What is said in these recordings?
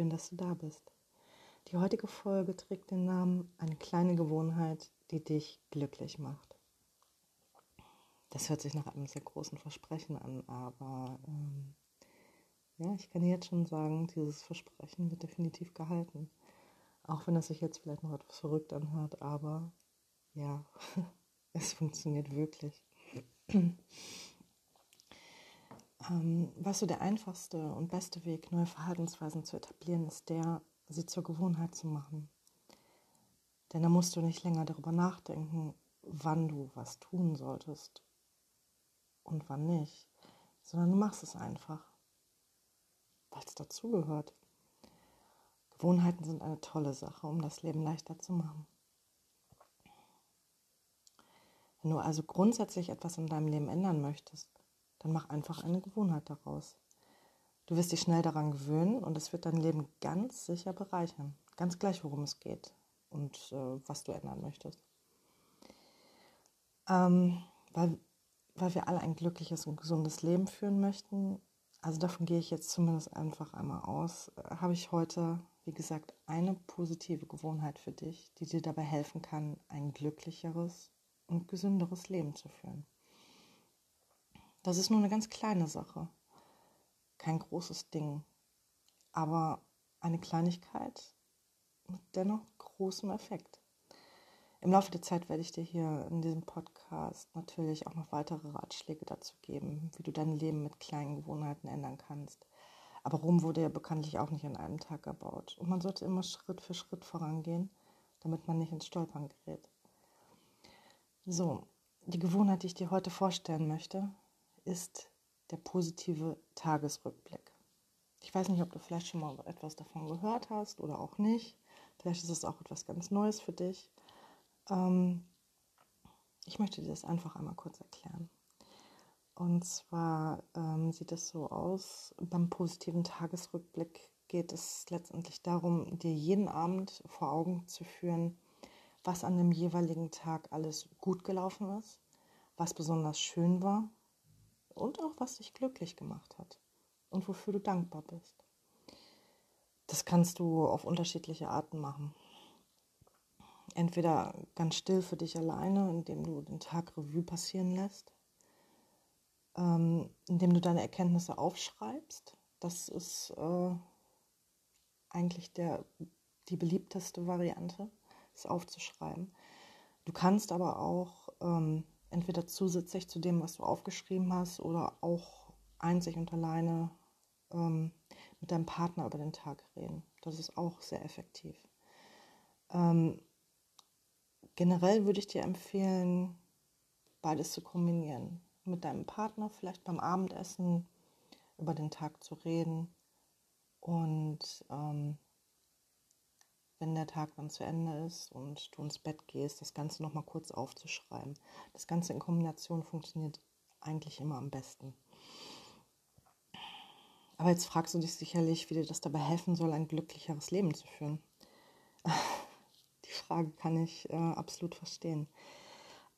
Schön, dass du da bist. Die heutige Folge trägt den Namen Eine kleine Gewohnheit, die dich glücklich macht. Das hört sich nach einem sehr großen Versprechen an, aber ähm, ja, ich kann jetzt schon sagen, dieses Versprechen wird definitiv gehalten. Auch wenn es sich jetzt vielleicht noch etwas verrückt anhört, aber ja, es funktioniert wirklich. Ähm, weißt du, der einfachste und beste Weg, neue Verhaltensweisen zu etablieren, ist der, sie zur Gewohnheit zu machen. Denn da musst du nicht länger darüber nachdenken, wann du was tun solltest und wann nicht, sondern du machst es einfach, weil es dazugehört. Gewohnheiten sind eine tolle Sache, um das Leben leichter zu machen. Wenn du also grundsätzlich etwas in deinem Leben ändern möchtest, dann mach einfach eine Gewohnheit daraus. Du wirst dich schnell daran gewöhnen und es wird dein Leben ganz sicher bereichern. Ganz gleich, worum es geht und äh, was du ändern möchtest. Ähm, weil, weil wir alle ein glückliches und gesundes Leben führen möchten, also davon gehe ich jetzt zumindest einfach einmal aus, äh, habe ich heute, wie gesagt, eine positive Gewohnheit für dich, die dir dabei helfen kann, ein glücklicheres und gesünderes Leben zu führen. Das ist nur eine ganz kleine Sache. Kein großes Ding. Aber eine Kleinigkeit mit dennoch großem Effekt. Im Laufe der Zeit werde ich dir hier in diesem Podcast natürlich auch noch weitere Ratschläge dazu geben, wie du dein Leben mit kleinen Gewohnheiten ändern kannst. Aber Rom wurde ja bekanntlich auch nicht an einem Tag erbaut. Und man sollte immer Schritt für Schritt vorangehen, damit man nicht ins Stolpern gerät. So, die Gewohnheit, die ich dir heute vorstellen möchte, ist der positive Tagesrückblick. Ich weiß nicht, ob du vielleicht schon mal etwas davon gehört hast oder auch nicht. Vielleicht ist es auch etwas ganz Neues für dich. Ähm, ich möchte dir das einfach einmal kurz erklären. Und zwar ähm, sieht es so aus, beim positiven Tagesrückblick geht es letztendlich darum, dir jeden Abend vor Augen zu führen, was an dem jeweiligen Tag alles gut gelaufen ist, was besonders schön war und auch was dich glücklich gemacht hat und wofür du dankbar bist. Das kannst du auf unterschiedliche Arten machen. Entweder ganz still für dich alleine, indem du den Tag Revue passieren lässt, ähm, indem du deine Erkenntnisse aufschreibst. Das ist äh, eigentlich der, die beliebteste Variante, es aufzuschreiben. Du kannst aber auch ähm, entweder zusätzlich zu dem, was du aufgeschrieben hast, oder auch einzig und alleine ähm, mit deinem Partner über den Tag reden. Das ist auch sehr effektiv. Ähm, generell würde ich dir empfehlen, beides zu kombinieren. Mit deinem Partner vielleicht beim Abendessen über den Tag zu reden und ähm, wenn der Tag dann zu Ende ist und du ins Bett gehst, das Ganze nochmal kurz aufzuschreiben. Das Ganze in Kombination funktioniert eigentlich immer am besten. Aber jetzt fragst du dich sicherlich, wie dir das dabei helfen soll, ein glücklicheres Leben zu führen. Die Frage kann ich äh, absolut verstehen.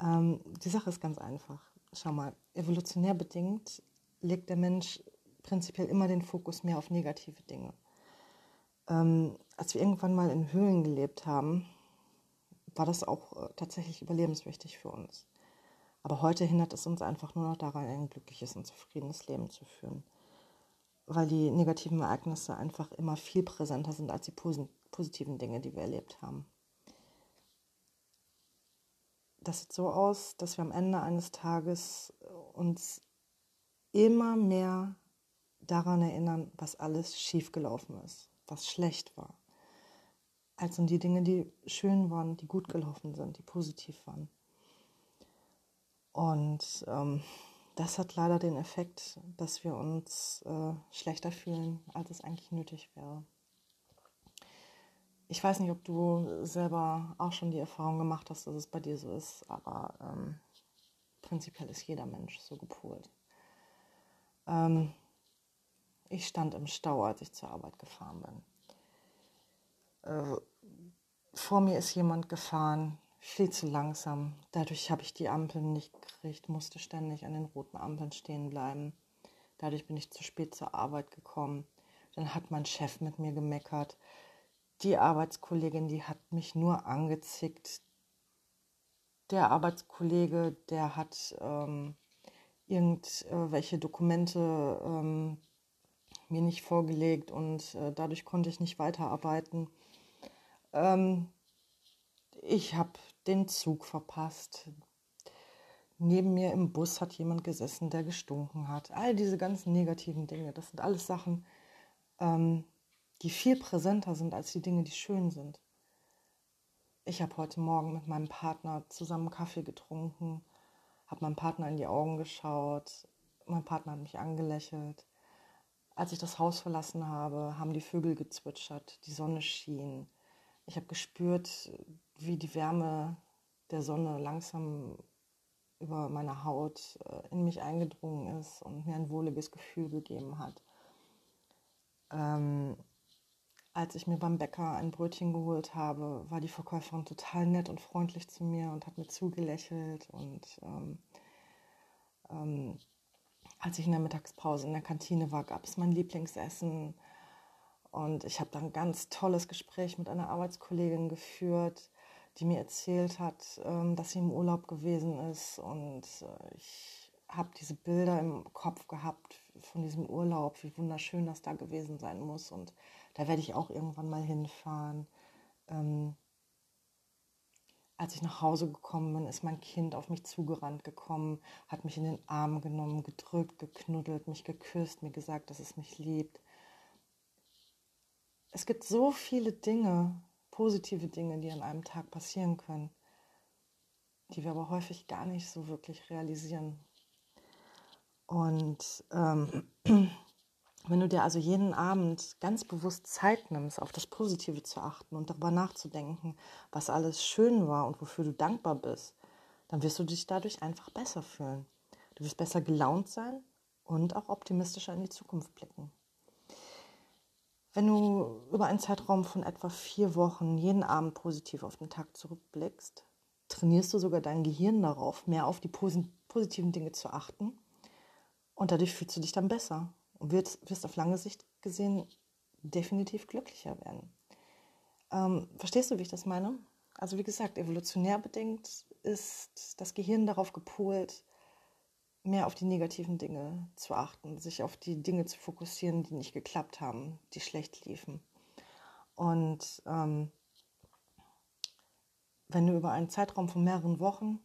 Ähm, die Sache ist ganz einfach. Schau mal, evolutionär bedingt legt der Mensch prinzipiell immer den Fokus mehr auf negative Dinge. Ähm, als wir irgendwann mal in Höhlen gelebt haben, war das auch äh, tatsächlich überlebenswichtig für uns. Aber heute hindert es uns einfach nur noch daran, ein glückliches und zufriedenes Leben zu führen. Weil die negativen Ereignisse einfach immer viel präsenter sind als die positiven Dinge, die wir erlebt haben. Das sieht so aus, dass wir am Ende eines Tages uns immer mehr daran erinnern, was alles schiefgelaufen ist was schlecht war, als um die Dinge, die schön waren, die gut gelaufen sind, die positiv waren. Und ähm, das hat leider den Effekt, dass wir uns äh, schlechter fühlen, als es eigentlich nötig wäre. Ich weiß nicht, ob du selber auch schon die Erfahrung gemacht hast, dass es bei dir so ist, aber ähm, prinzipiell ist jeder Mensch so gepolt. Ähm, ich stand im Stau, als ich zur Arbeit gefahren bin. Äh, vor mir ist jemand gefahren, viel zu langsam. Dadurch habe ich die Ampeln nicht gekriegt, musste ständig an den roten Ampeln stehen bleiben. Dadurch bin ich zu spät zur Arbeit gekommen. Dann hat mein Chef mit mir gemeckert. Die Arbeitskollegin, die hat mich nur angezickt. Der Arbeitskollege, der hat ähm, irgendwelche Dokumente ähm, mir nicht vorgelegt und äh, dadurch konnte ich nicht weiterarbeiten. Ähm, ich habe den Zug verpasst. Neben mir im Bus hat jemand gesessen, der gestunken hat. All diese ganzen negativen Dinge, das sind alles Sachen, ähm, die viel präsenter sind als die Dinge, die schön sind. Ich habe heute Morgen mit meinem Partner zusammen Kaffee getrunken, habe meinem Partner in die Augen geschaut, mein Partner hat mich angelächelt. Als ich das Haus verlassen habe, haben die Vögel gezwitschert, die Sonne schien. Ich habe gespürt, wie die Wärme der Sonne langsam über meine Haut äh, in mich eingedrungen ist und mir ein wohliges Gefühl gegeben hat. Ähm, als ich mir beim Bäcker ein Brötchen geholt habe, war die Verkäuferin total nett und freundlich zu mir und hat mir zugelächelt. Und ähm, ähm, als ich in der Mittagspause in der Kantine war, gab es mein Lieblingsessen. Und ich habe dann ein ganz tolles Gespräch mit einer Arbeitskollegin geführt, die mir erzählt hat, ähm, dass sie im Urlaub gewesen ist. Und äh, ich habe diese Bilder im Kopf gehabt von diesem Urlaub, wie wunderschön das da gewesen sein muss. Und da werde ich auch irgendwann mal hinfahren. Als ich nach Hause gekommen bin, ist mein Kind auf mich zugerannt gekommen, hat mich in den Arm genommen, gedrückt, geknuddelt, mich geküsst, mir gesagt, dass es mich liebt. Es gibt so viele Dinge, positive Dinge, die an einem Tag passieren können, die wir aber häufig gar nicht so wirklich realisieren. Und ähm, Wenn du dir also jeden Abend ganz bewusst Zeit nimmst, auf das Positive zu achten und darüber nachzudenken, was alles schön war und wofür du dankbar bist, dann wirst du dich dadurch einfach besser fühlen. Du wirst besser gelaunt sein und auch optimistischer in die Zukunft blicken. Wenn du über einen Zeitraum von etwa vier Wochen jeden Abend positiv auf den Tag zurückblickst, trainierst du sogar dein Gehirn darauf, mehr auf die positiven Dinge zu achten und dadurch fühlst du dich dann besser und wirst, wirst auf lange Sicht gesehen definitiv glücklicher werden. Ähm, verstehst du, wie ich das meine? Also wie gesagt, evolutionär bedingt ist das Gehirn darauf gepolt, mehr auf die negativen Dinge zu achten, sich auf die Dinge zu fokussieren, die nicht geklappt haben, die schlecht liefen. Und ähm, wenn du über einen Zeitraum von mehreren Wochen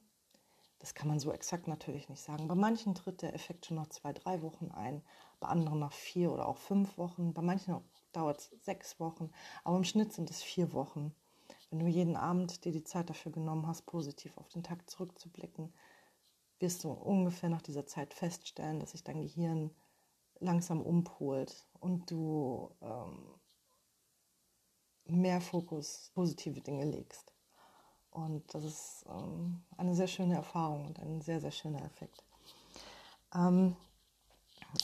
das kann man so exakt natürlich nicht sagen. Bei manchen tritt der Effekt schon nach zwei, drei Wochen ein, bei anderen nach vier oder auch fünf Wochen, bei manchen dauert es sechs Wochen, aber im Schnitt sind es vier Wochen. Wenn du jeden Abend dir die Zeit dafür genommen hast, positiv auf den Tag zurückzublicken, wirst du ungefähr nach dieser Zeit feststellen, dass sich dein Gehirn langsam umpolt und du ähm, mehr Fokus positive Dinge legst. Und das ist ähm, eine sehr schöne Erfahrung und ein sehr, sehr schöner Effekt. Ähm,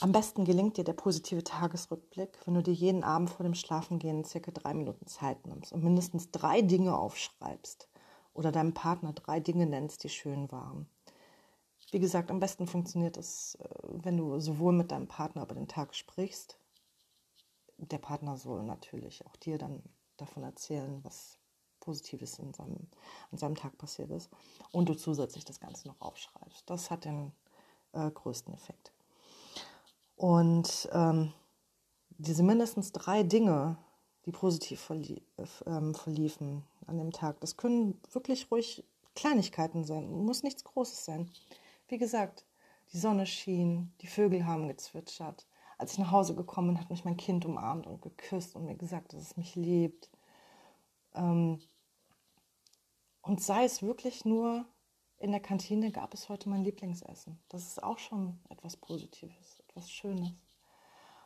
am besten gelingt dir der positive Tagesrückblick, wenn du dir jeden Abend vor dem Schlafengehen circa drei Minuten Zeit nimmst und mindestens drei Dinge aufschreibst oder deinem Partner drei Dinge nennst, die schön waren. Wie gesagt, am besten funktioniert es, äh, wenn du sowohl mit deinem Partner über den Tag sprichst. Der Partner soll natürlich auch dir dann davon erzählen, was Positives in seinem, an seinem Tag passiert ist und du zusätzlich das Ganze noch aufschreibst. Das hat den äh, größten Effekt. Und ähm, diese mindestens drei Dinge, die positiv verlie ähm, verliefen an dem Tag, das können wirklich ruhig Kleinigkeiten sein, muss nichts Großes sein. Wie gesagt, die Sonne schien, die Vögel haben gezwitschert. Als ich nach Hause gekommen bin, hat mich mein Kind umarmt und geküsst und mir gesagt, dass es mich liebt. Ähm, und sei es wirklich nur in der Kantine gab es heute mein Lieblingsessen. Das ist auch schon etwas Positives, etwas Schönes.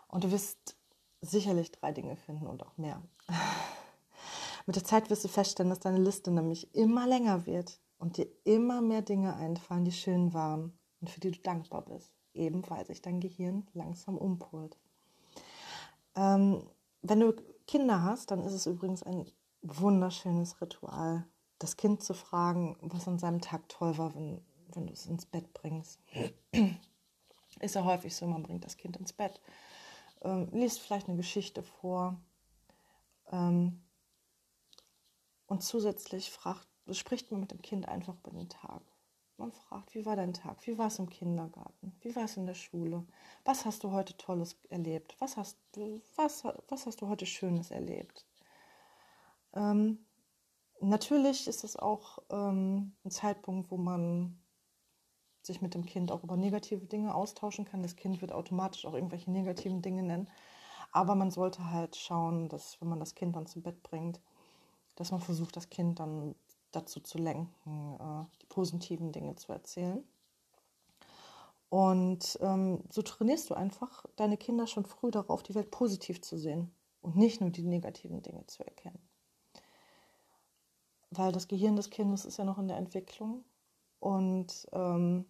Und du wirst sicherlich drei Dinge finden und auch mehr. Mit der Zeit wirst du feststellen, dass deine Liste nämlich immer länger wird und dir immer mehr Dinge einfallen, die schön waren und für die du dankbar bist, eben weil sich dein Gehirn langsam umpolt. Ähm, wenn du Kinder hast, dann ist es übrigens ein wunderschönes Ritual, das Kind zu fragen, was an seinem Tag toll war, wenn, wenn du es ins Bett bringst. Ist ja häufig so, man bringt das Kind ins Bett. ähm, liest vielleicht eine Geschichte vor. Ähm, und zusätzlich fragt, spricht man mit dem Kind einfach über den Tag. Man fragt, wie war dein Tag? Wie war es im Kindergarten? Wie war es in der Schule? Was hast du heute Tolles erlebt? Was hast, was, was hast du heute Schönes erlebt? Ähm, natürlich ist es auch ähm, ein Zeitpunkt, wo man sich mit dem Kind auch über negative Dinge austauschen kann. Das Kind wird automatisch auch irgendwelche negativen Dinge nennen. Aber man sollte halt schauen, dass wenn man das Kind dann zum Bett bringt, dass man versucht, das Kind dann dazu zu lenken, äh, die positiven Dinge zu erzählen. Und ähm, so trainierst du einfach deine Kinder schon früh darauf, die Welt positiv zu sehen und nicht nur die negativen Dinge zu erkennen. Weil das Gehirn des Kindes ist ja noch in der Entwicklung und ähm,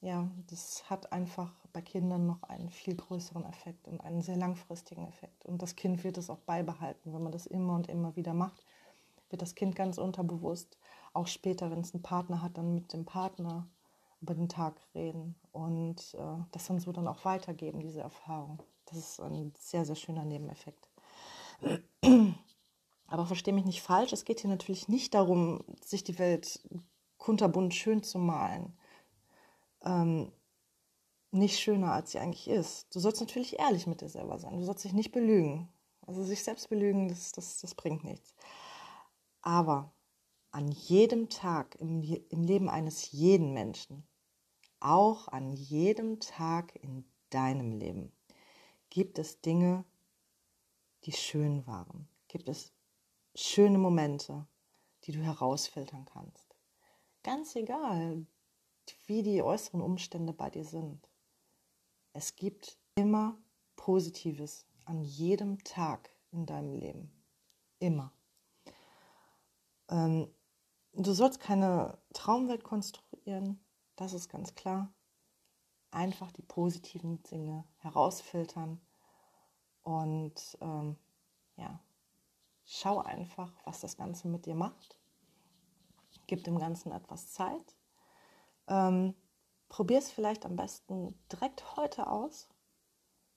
ja, das hat einfach bei Kindern noch einen viel größeren Effekt und einen sehr langfristigen Effekt. Und das Kind wird es auch beibehalten, wenn man das immer und immer wieder macht wird das Kind ganz unterbewusst, auch später, wenn es einen Partner hat, dann mit dem Partner über den Tag reden und äh, das dann so dann auch weitergeben, diese Erfahrung. Das ist ein sehr, sehr schöner Nebeneffekt. Aber verstehe mich nicht falsch, es geht hier natürlich nicht darum, sich die Welt kunterbunt schön zu malen. Ähm, nicht schöner, als sie eigentlich ist. Du sollst natürlich ehrlich mit dir selber sein. Du sollst dich nicht belügen. Also sich selbst belügen, das, das, das bringt nichts. Aber an jedem Tag im, im Leben eines jeden Menschen, auch an jedem Tag in deinem Leben, gibt es Dinge, die schön waren. Gibt es schöne Momente, die du herausfiltern kannst. Ganz egal, wie die äußeren Umstände bei dir sind. Es gibt immer Positives an jedem Tag in deinem Leben. Immer. Ähm, du sollst keine Traumwelt konstruieren, das ist ganz klar. Einfach die positiven Dinge herausfiltern und ähm, ja, schau einfach, was das Ganze mit dir macht. Gib dem Ganzen etwas Zeit. Ähm, Probier es vielleicht am besten direkt heute aus.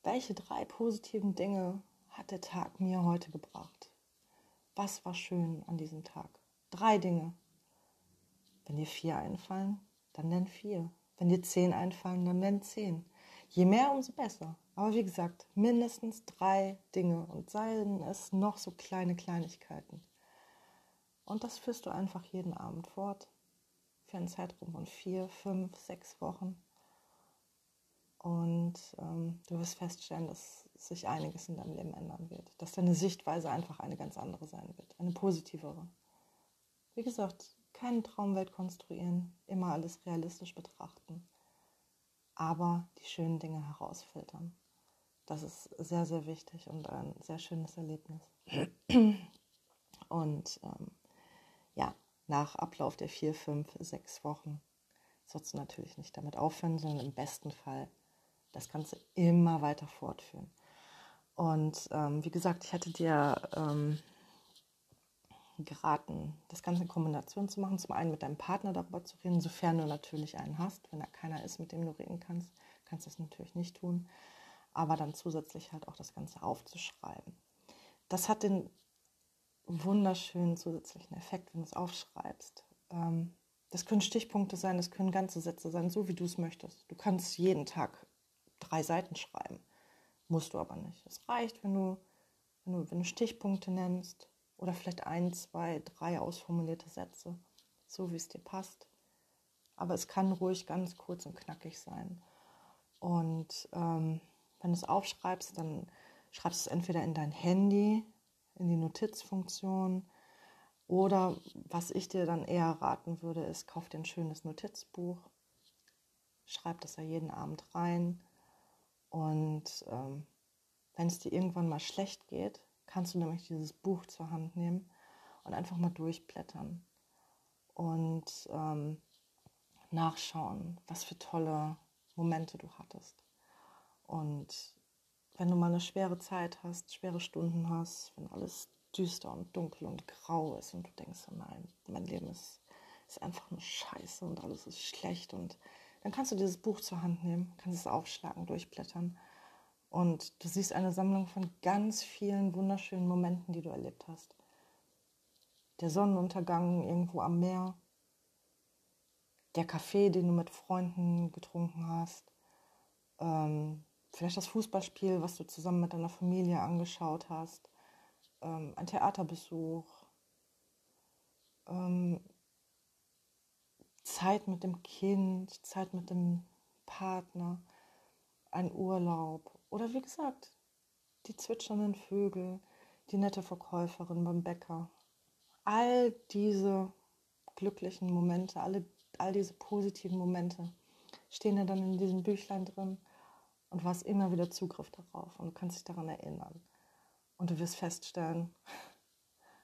Welche drei positiven Dinge hat der Tag mir heute gebracht? Was war schön an diesem Tag? Drei Dinge. Wenn dir vier einfallen, dann nenn vier. Wenn dir zehn einfallen, dann nenn zehn. Je mehr, umso besser. Aber wie gesagt, mindestens drei Dinge und seien es noch so kleine Kleinigkeiten. Und das führst du einfach jeden Abend fort. Für einen Zeitraum von vier, fünf, sechs Wochen. Und ähm, du wirst feststellen, dass sich einiges in deinem Leben ändern wird. Dass deine Sichtweise einfach eine ganz andere sein wird. Eine positivere. Wie gesagt, keine Traumwelt konstruieren, immer alles realistisch betrachten, aber die schönen Dinge herausfiltern. Das ist sehr, sehr wichtig und ein sehr schönes Erlebnis. Und ähm, ja, nach Ablauf der vier, fünf, sechs Wochen sollst du natürlich nicht damit aufhören, sondern im besten Fall das Ganze immer weiter fortführen. Und ähm, wie gesagt, ich hatte dir ähm, geraten, das Ganze in Kombination zu machen. Zum einen mit deinem Partner darüber zu reden, sofern du natürlich einen hast. Wenn da keiner ist, mit dem du reden kannst, kannst du das natürlich nicht tun. Aber dann zusätzlich halt auch das Ganze aufzuschreiben. Das hat den wunderschönen zusätzlichen Effekt, wenn du es aufschreibst. Ähm, das können Stichpunkte sein, das können ganze Sätze sein, so wie du es möchtest. Du kannst jeden Tag drei Seiten schreiben, musst du aber nicht. Es reicht, wenn du, wenn du, wenn du Stichpunkte nennst, oder vielleicht ein, zwei, drei ausformulierte Sätze, so wie es dir passt. Aber es kann ruhig ganz kurz und knackig sein. Und ähm, wenn du es aufschreibst, dann schreibst du es entweder in dein Handy, in die Notizfunktion oder was ich dir dann eher raten würde, ist, kauf dir ein schönes Notizbuch, schreib das ja jeden Abend rein und ähm, wenn es dir irgendwann mal schlecht geht, kannst du nämlich dieses Buch zur Hand nehmen und einfach mal durchblättern und ähm, nachschauen, was für tolle Momente du hattest. Und wenn du mal eine schwere Zeit hast, schwere Stunden hast, wenn alles düster und dunkel und grau ist und du denkst, oh nein, mein Leben ist, ist einfach nur Scheiße und alles ist schlecht und dann kannst du dieses Buch zur Hand nehmen, kannst es aufschlagen, durchblättern Und du siehst eine Sammlung von ganz vielen wunderschönen Momenten, die du erlebt hast. Der Sonnenuntergang irgendwo am Meer, der Kaffee, den du mit Freunden getrunken hast, ähm, vielleicht das Fußballspiel, was du zusammen mit deiner Familie angeschaut hast, ähm, ein Theaterbesuch, ähm, Zeit mit dem Kind, Zeit mit dem Partner, ein Urlaub. Oder wie gesagt, die zwitschernden Vögel, die nette Verkäuferin beim Bäcker. All diese glücklichen Momente, alle, all diese positiven Momente stehen ja dann in diesem Büchlein drin und du hast immer wieder Zugriff darauf und du kannst dich daran erinnern. Und du wirst feststellen,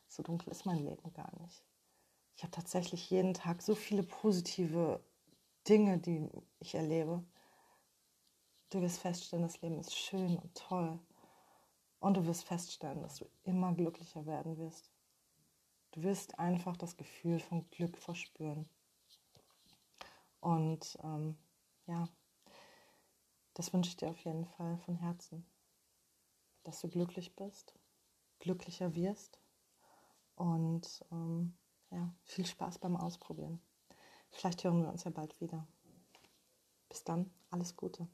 so dunkel ist mein Leben gar nicht. Ich habe tatsächlich jeden Tag so viele positive Dinge, die ich erlebe. Du wirst feststellen, das Leben ist schön und toll. Und du wirst feststellen, dass du immer glücklicher werden wirst. Du wirst einfach das Gefühl von Glück verspüren. Und ähm, ja, das wünsche ich dir auf jeden Fall von Herzen, dass du glücklich bist, glücklicher wirst und ähm, ja, viel Spaß beim Ausprobieren. Vielleicht hören wir uns ja bald wieder. Bis dann, alles Gute.